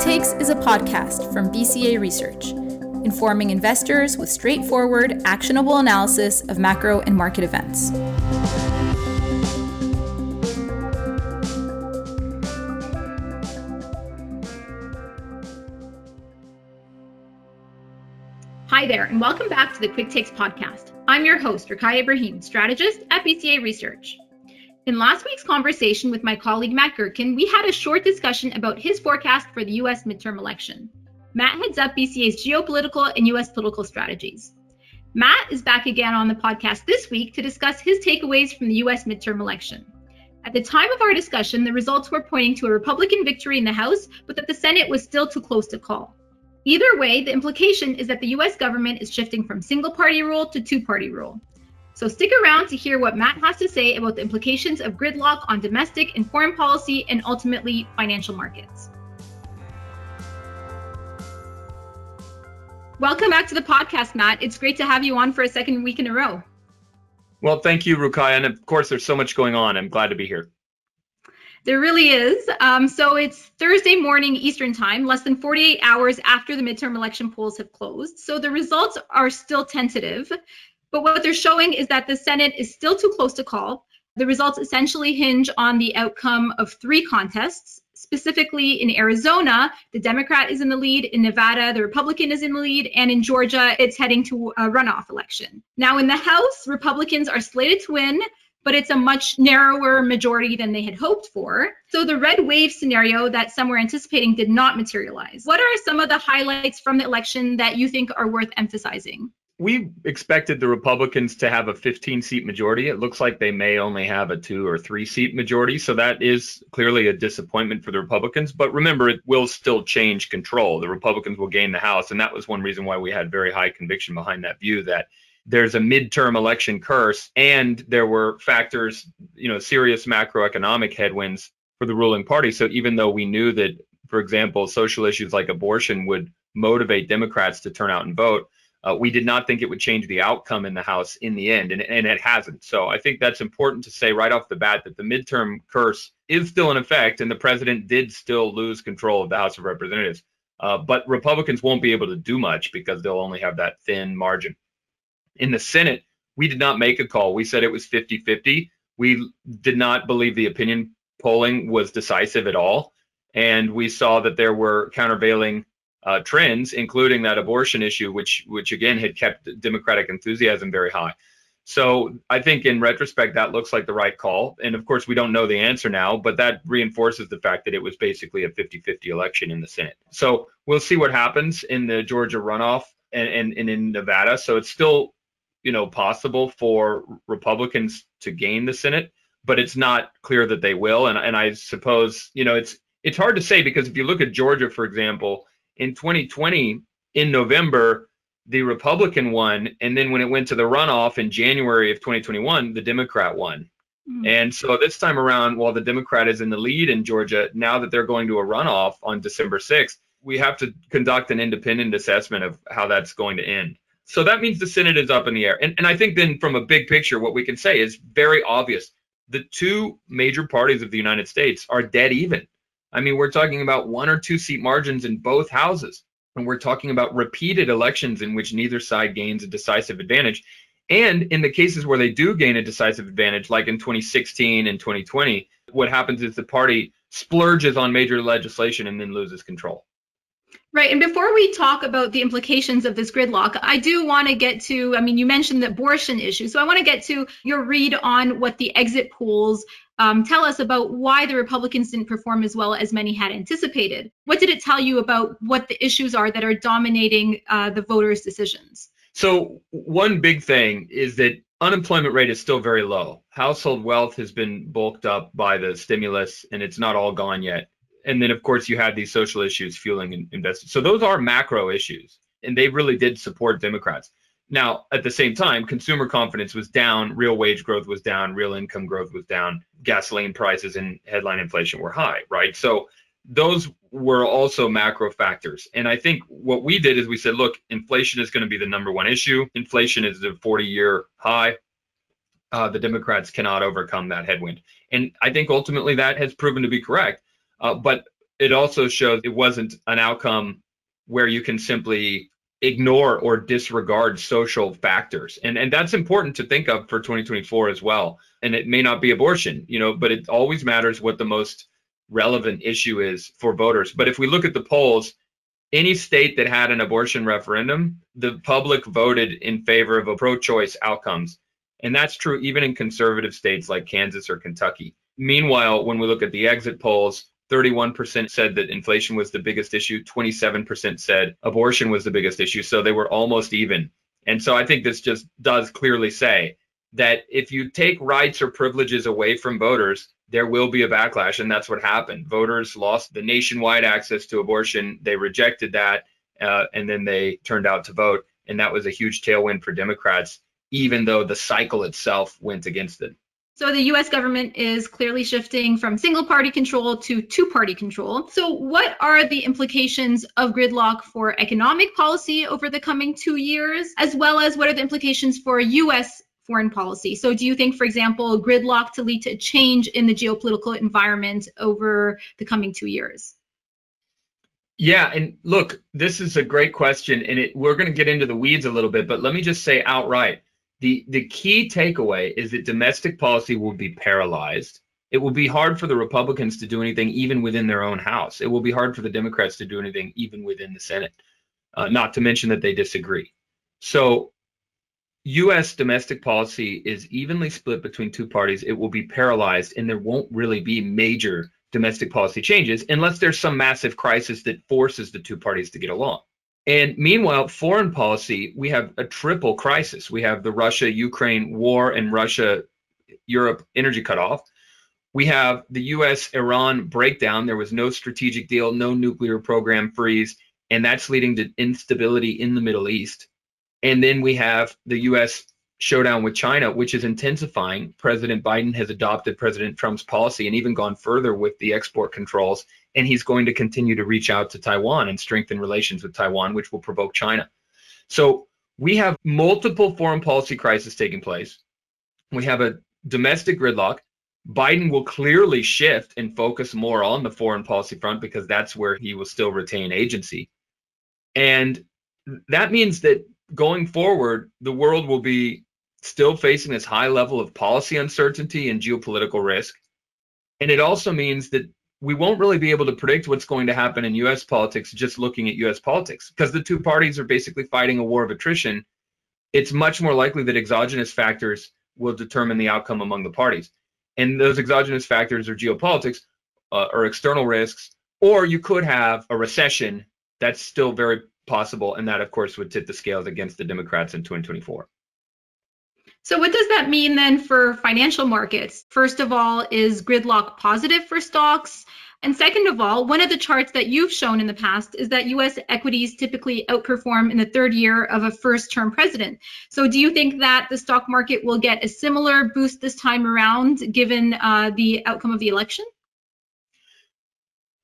Takes is a podcast from BCA Research, informing investors with straightforward, actionable analysis of macro and market events. Hi there, and welcome back to the Quick Takes podcast. I'm your host, Roukaya Ibrahim, strategist at BCA Research. In last week's conversation with my colleague Matt Gertken, we had a short discussion about his forecast for the US midterm election. Matt heads up BCA's geopolitical and US political strategies. Matt is back again on the podcast this week to discuss his takeaways from the US midterm election. At the time of our discussion, the results were pointing to a Republican victory in the House, but that the Senate was still too close to call. Either way, the implication is that the US government is shifting from single party rule to two party rule. So stick around to hear what Matt has to say about the implications of gridlock on domestic and foreign policy and ultimately financial markets. Welcome back to the podcast, Matt. It's great to have you on for a second week in a row. Well, thank you, Roukaya. And of course, there's so much going on. I'm glad to be here. There really is. Um, so it's Thursday morning Eastern Time, less than 48 hours after the midterm election polls have closed. So the results are still tentative. But what they're showing is that the Senate is still too close to call. The results essentially hinge on the outcome of three contests. Specifically, in Arizona, the Democrat is in the lead. In Nevada, the Republican is in the lead. And in Georgia, it's heading to a runoff election. Now, in the House, Republicans are slated to win, but it's a much narrower majority than they had hoped for. So the red wave scenario that some were anticipating did not materialize. What are some of the highlights from the election that you think are worth emphasizing? We expected the Republicans to have a 15 seat majority. It looks like they may only have a two or three seat majority. So that is clearly a disappointment for the Republicans. But remember, it will still change control. The Republicans will gain the House. And that was one reason why we had very high conviction behind that view that there's a midterm election curse and there were factors, you know, serious macroeconomic headwinds for the ruling party. So even though we knew that, for example, social issues like abortion would motivate Democrats to turn out and vote, uh, we did not think it would change the outcome in the House in the end, and, and it hasn't. So I think that's important to say right off the bat that the midterm curse is still in effect, and the president did still lose control of the House of Representatives. Uh, but Republicans won't be able to do much because they'll only have that thin margin. In the Senate, we did not make a call. We said it was 50 50. We did not believe the opinion polling was decisive at all. And we saw that there were countervailing uh, trends, including that abortion issue, which which again had kept Democratic enthusiasm very high. So I think in retrospect that looks like the right call. And of course we don't know the answer now, but that reinforces the fact that it was basically a 50-50 election in the Senate. So we'll see what happens in the Georgia runoff and, and, and in Nevada. So it's still, you know, possible for Republicans to gain the Senate, but it's not clear that they will. And and I suppose, you know, it's it's hard to say because if you look at Georgia, for example, in 2020 in November, the Republican won, and then when it went to the runoff in January of 2021, the Democrat won. Mm. And so this time around, while the Democrat is in the lead in Georgia, now that they're going to a runoff on December 6th, we have to conduct an independent assessment of how that's going to end. So that means the Senate is up in the air. And, and I think then from a big picture, what we can say is very obvious. The two major parties of the United States are dead even. I mean, we're talking about one or two seat margins in both houses. And we're talking about repeated elections in which neither side gains a decisive advantage. And in the cases where they do gain a decisive advantage, like in 2016 and 2020, what happens is the party splurges on major legislation and then loses control. Right. And before we talk about the implications of this gridlock, I do want to get to, I mean, you mentioned the abortion issue. So I want to get to your read on what the exit polls um, tell us about why the Republicans didn't perform as well as many had anticipated. What did it tell you about what the issues are that are dominating uh, the voters' decisions? So, one big thing is that unemployment rate is still very low. Household wealth has been bulked up by the stimulus, and it's not all gone yet. And then, of course, you had these social issues fueling investment. So, those are macro issues, and they really did support Democrats. Now, at the same time, consumer confidence was down, real wage growth was down, real income growth was down, gasoline prices and headline inflation were high, right? So those were also macro factors. And I think what we did is we said, look, inflation is going to be the number one issue. Inflation is a 40 year high. Uh, the Democrats cannot overcome that headwind. And I think ultimately that has proven to be correct. Uh, but it also shows it wasn't an outcome where you can simply ignore or disregard social factors. And and that's important to think of for 2024 as well. And it may not be abortion, you know, but it always matters what the most relevant issue is for voters. But if we look at the polls, any state that had an abortion referendum, the public voted in favor of a pro-choice outcomes. And that's true even in conservative states like Kansas or Kentucky. Meanwhile, when we look at the exit polls, 31% said that inflation was the biggest issue, 27% said abortion was the biggest issue. So they were almost even. And so I think this just does clearly say that if you take rights or privileges away from voters, there will be a backlash. And that's what happened. Voters lost the nationwide access to abortion. They rejected that. Uh, and then they turned out to vote. And that was a huge tailwind for Democrats, even though the cycle itself went against it. So the US government is clearly shifting from single party control to two party control. So, what are the implications of gridlock for economic policy over the coming two years, as well as what are the implications for US foreign policy? So, do you think, for example, gridlock to lead to a change in the geopolitical environment over the coming two years? Yeah, and look, this is a great question, and it, we're going to get into the weeds a little bit, but let me just say outright the the key takeaway is that domestic policy will be paralyzed. It will be hard for the Republicans to do anything even within their own House. It will be hard for the Democrats to do anything even within the Senate. Uh, not to mention that they disagree. So, U.S. domestic policy is evenly split between two parties. It will be paralyzed, and there won't really be major domestic policy changes unless there's some massive crisis that forces the two parties to get along. And meanwhile, foreign policy, we have a triple crisis. We have the Russia Ukraine war and Russia Europe energy cutoff. We have the US Iran breakdown. There was no strategic deal, no nuclear program freeze, and that's leading to instability in the Middle East. And then we have the US showdown with China, which is intensifying. President Biden has adopted President Trump's policy and even gone further with the export controls and he's going to continue to reach out to Taiwan and strengthen relations with Taiwan, which will provoke China. So we have multiple foreign policy crises taking place. We have a domestic gridlock. Biden will clearly shift and focus more on the foreign policy front because that's where he will still retain agency. And that means that going forward, the world will be still facing this high level of policy uncertainty and geopolitical risk. And it also means that we won't really be able to predict what's going to happen in US politics just looking at US politics because the two parties are basically fighting a war of attrition. It's much more likely that exogenous factors will determine the outcome among the parties. And those exogenous factors are geopolitics uh, or external risks, or you could have a recession that's still very possible. And that, of course, would tip the scales against the Democrats in 2024. So, what does that mean then for financial markets? First of all, is gridlock positive for stocks? And second of all, one of the charts that you've shown in the past is that US equities typically outperform in the third year of a first term president. So, do you think that the stock market will get a similar boost this time around given uh, the outcome of the election?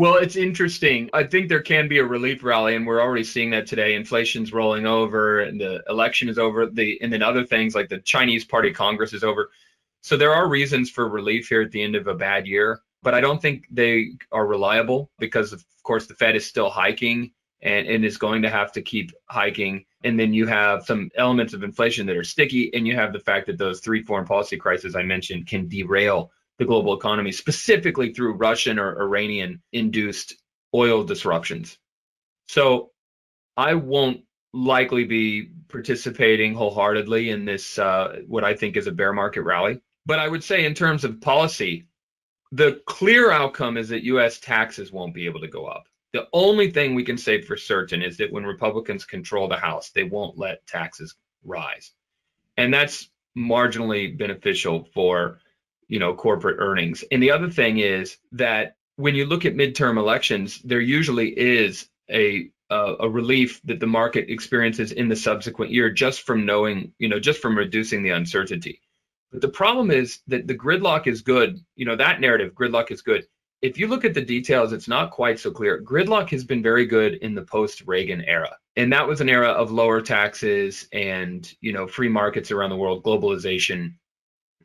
Well, it's interesting. I think there can be a relief rally, and we're already seeing that today. Inflation's rolling over, and the election is over. The and then other things like the Chinese Party Congress is over. So there are reasons for relief here at the end of a bad year, but I don't think they are reliable because, of course, the Fed is still hiking and, and is going to have to keep hiking. And then you have some elements of inflation that are sticky, and you have the fact that those three foreign policy crises I mentioned can derail the global economy, specifically through Russian or Iranian induced oil disruptions. So I won't likely be participating wholeheartedly in this, uh, what I think is a bear market rally. But I would say, in terms of policy, the clear outcome is that US taxes won't be able to go up. The only thing we can say for certain is that when Republicans control the House, they won't let taxes rise. And that's marginally beneficial for you know corporate earnings. And the other thing is that when you look at midterm elections there usually is a uh, a relief that the market experiences in the subsequent year just from knowing you know just from reducing the uncertainty. But the problem is that the gridlock is good you know that narrative gridlock is good. If you look at the details it's not quite so clear. Gridlock has been very good in the post reagan era. And that was an era of lower taxes and you know free markets around the world globalization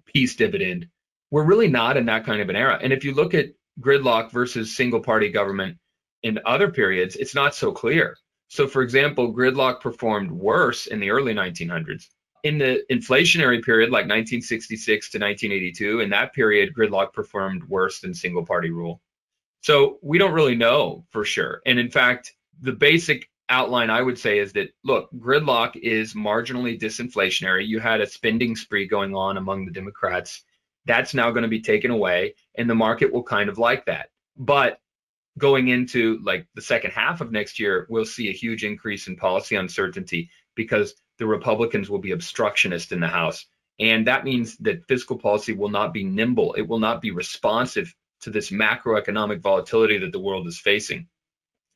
peace dividend we're really not in that kind of an era. And if you look at gridlock versus single party government in other periods, it's not so clear. So, for example, gridlock performed worse in the early 1900s. In the inflationary period, like 1966 to 1982, in that period, gridlock performed worse than single party rule. So, we don't really know for sure. And in fact, the basic outline I would say is that look, gridlock is marginally disinflationary. You had a spending spree going on among the Democrats. That's now going to be taken away, and the market will kind of like that. But going into like the second half of next year, we'll see a huge increase in policy uncertainty because the Republicans will be obstructionist in the House. And that means that fiscal policy will not be nimble. It will not be responsive to this macroeconomic volatility that the world is facing.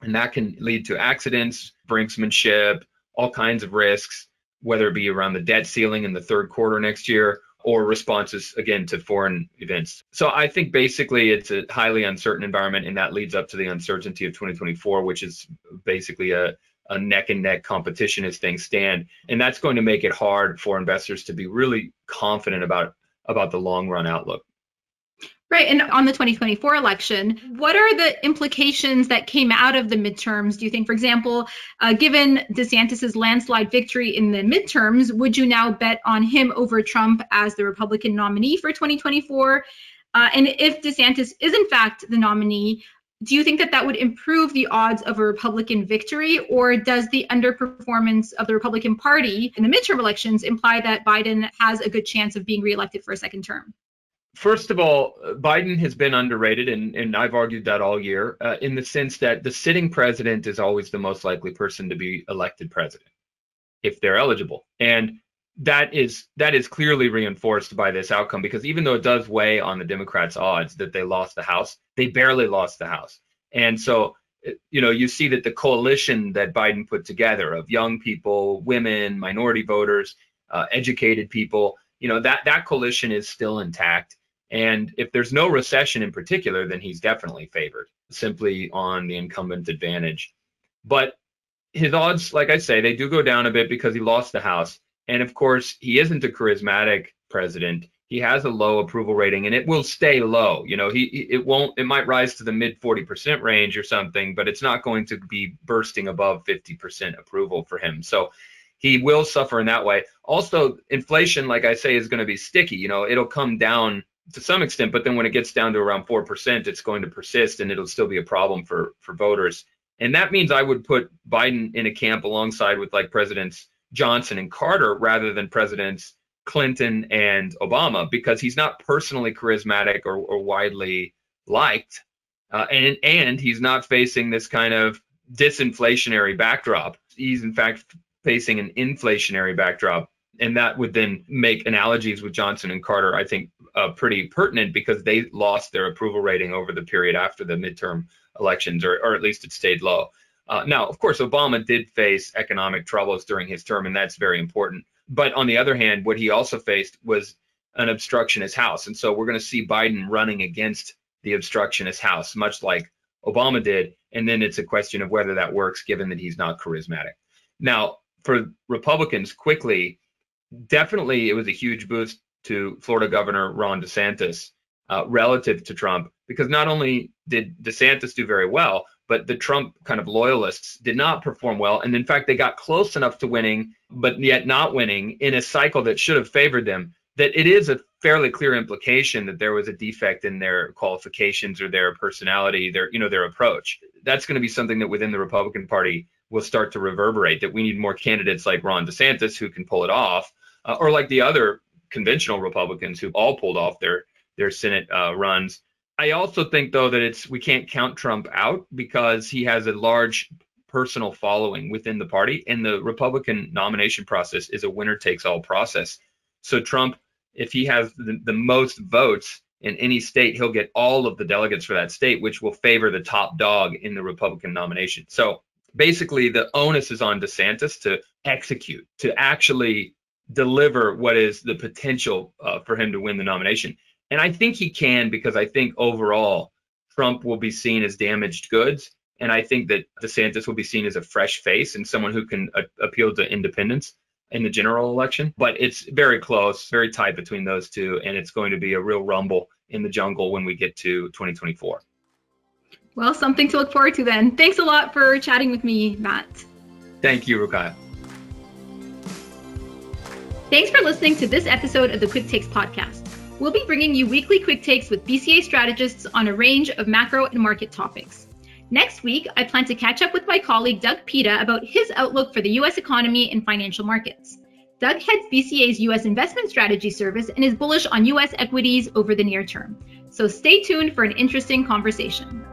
And that can lead to accidents, brinksmanship, all kinds of risks, whether it be around the debt ceiling in the third quarter next year or responses again to foreign events. So I think basically it's a highly uncertain environment, and that leads up to the uncertainty of 2024, which is basically a, a neck and neck competition as things stand, and that's going to make it hard for investors to be really confident about about the long run outlook. Right. And on the 2024 election, what are the implications that came out of the midterms? Do you think, for example, uh, given DeSantis's landslide victory in the midterms, would you now bet on him over Trump as the Republican nominee for 2024? Uh, and if DeSantis is in fact the nominee, do you think that that would improve the odds of a Republican victory, or does the underperformance of the Republican Party in the midterm elections imply that Biden has a good chance of being reelected for a second term? First of all, Biden has been underrated, and, and I've argued that all year, uh, in the sense that the sitting president is always the most likely person to be elected president if they're eligible. And that is that is clearly reinforced by this outcome because even though it does weigh on the Democrats' odds that they lost the House, they barely lost the House. And so, uh, you know, you see that the coalition that Biden put together of young people, women, minority voters, uh, educated people, you know, that that coalition is still intact and if there's no recession in particular, then he's definitely favored simply on the incumbent advantage. But his odds, like I say, they do go down a bit because he lost the House. And of course, he isn't a charismatic president. He has a low approval rating and it will stay low. You know, he it won't it might rise to the mid 40% range or something, but it's not going to be bursting above 50% approval for him. So he will suffer in that way. Also, inflation, like I say, is going to be sticky. You know, it'll come down to some extent, but then when it gets down to around four percent, it's going to persist and it'll still be a problem for for voters. And that means I would put Biden in a camp alongside with like Presidents Johnson and Carter rather than Presidents Clinton and Obama because he's not personally charismatic or, or widely liked, uh, and and he's not facing this kind of disinflationary backdrop. He's in fact facing an inflationary backdrop and that would then make analogies with Johnson and Carter, I think, uh, pretty pertinent because they lost their approval rating over the period after the midterm elections, or, or at least it stayed low. Uh, now, of course, Obama did face economic troubles during his term, and that's very important. But on the other hand, what he also faced was an obstructionist House. And so we're going to see Biden running against the obstructionist House, much like Obama did. And then it's a question of whether that works given that he's not charismatic. Now, for Republicans, quickly, definitely it was a huge boost to Florida Governor Ron DeSantis uh, relative to Trump because not only did DeSantis do very well, but the Trump kind of loyalists did not perform well. And in fact, they got close enough to winning, but yet not winning in a cycle that should have favored them. That it is a fairly clear implication that there was a defect in their qualifications or their personality, their you know their approach. That's going to be something that within the Republican Party will start to reverberate. That we need more candidates like Ron DeSantis who can pull it off, uh, or like the other conventional Republicans who all pulled off their their Senate uh, runs. I also think though that it's we can't count Trump out because he has a large personal following within the party, and the Republican nomination process is a winner takes all process. So Trump, if he has the, the most votes in any state, he'll get all of the delegates for that state, which will favor the top dog in the Republican nomination. So basically, the onus is on DeSantis to execute, to actually deliver what is the potential uh, for him to win the nomination. And I think he can because I think overall Trump will be seen as damaged goods. And I think that DeSantis will be seen as a fresh face and someone who can a- uh, appeal to independents in the general election. But it's very close, very tight between those two. And it's going to be a real rumble in the jungle when we get to 2024. Well, something to look forward to then. Thanks a lot for chatting with me, Matt. Thank you, Roukaya. Thanks for listening to this episode of the Quick Takes podcast. We'll be bringing you weekly quick takes with BCA strategists on a range of macro and market topics. Next week, I plan to catch up with my colleague Doug Peta about his outlook for the US economy and financial markets. Doug heads BCA's US investment strategy service and is bullish on US equities over the near term. So stay tuned for an interesting conversation.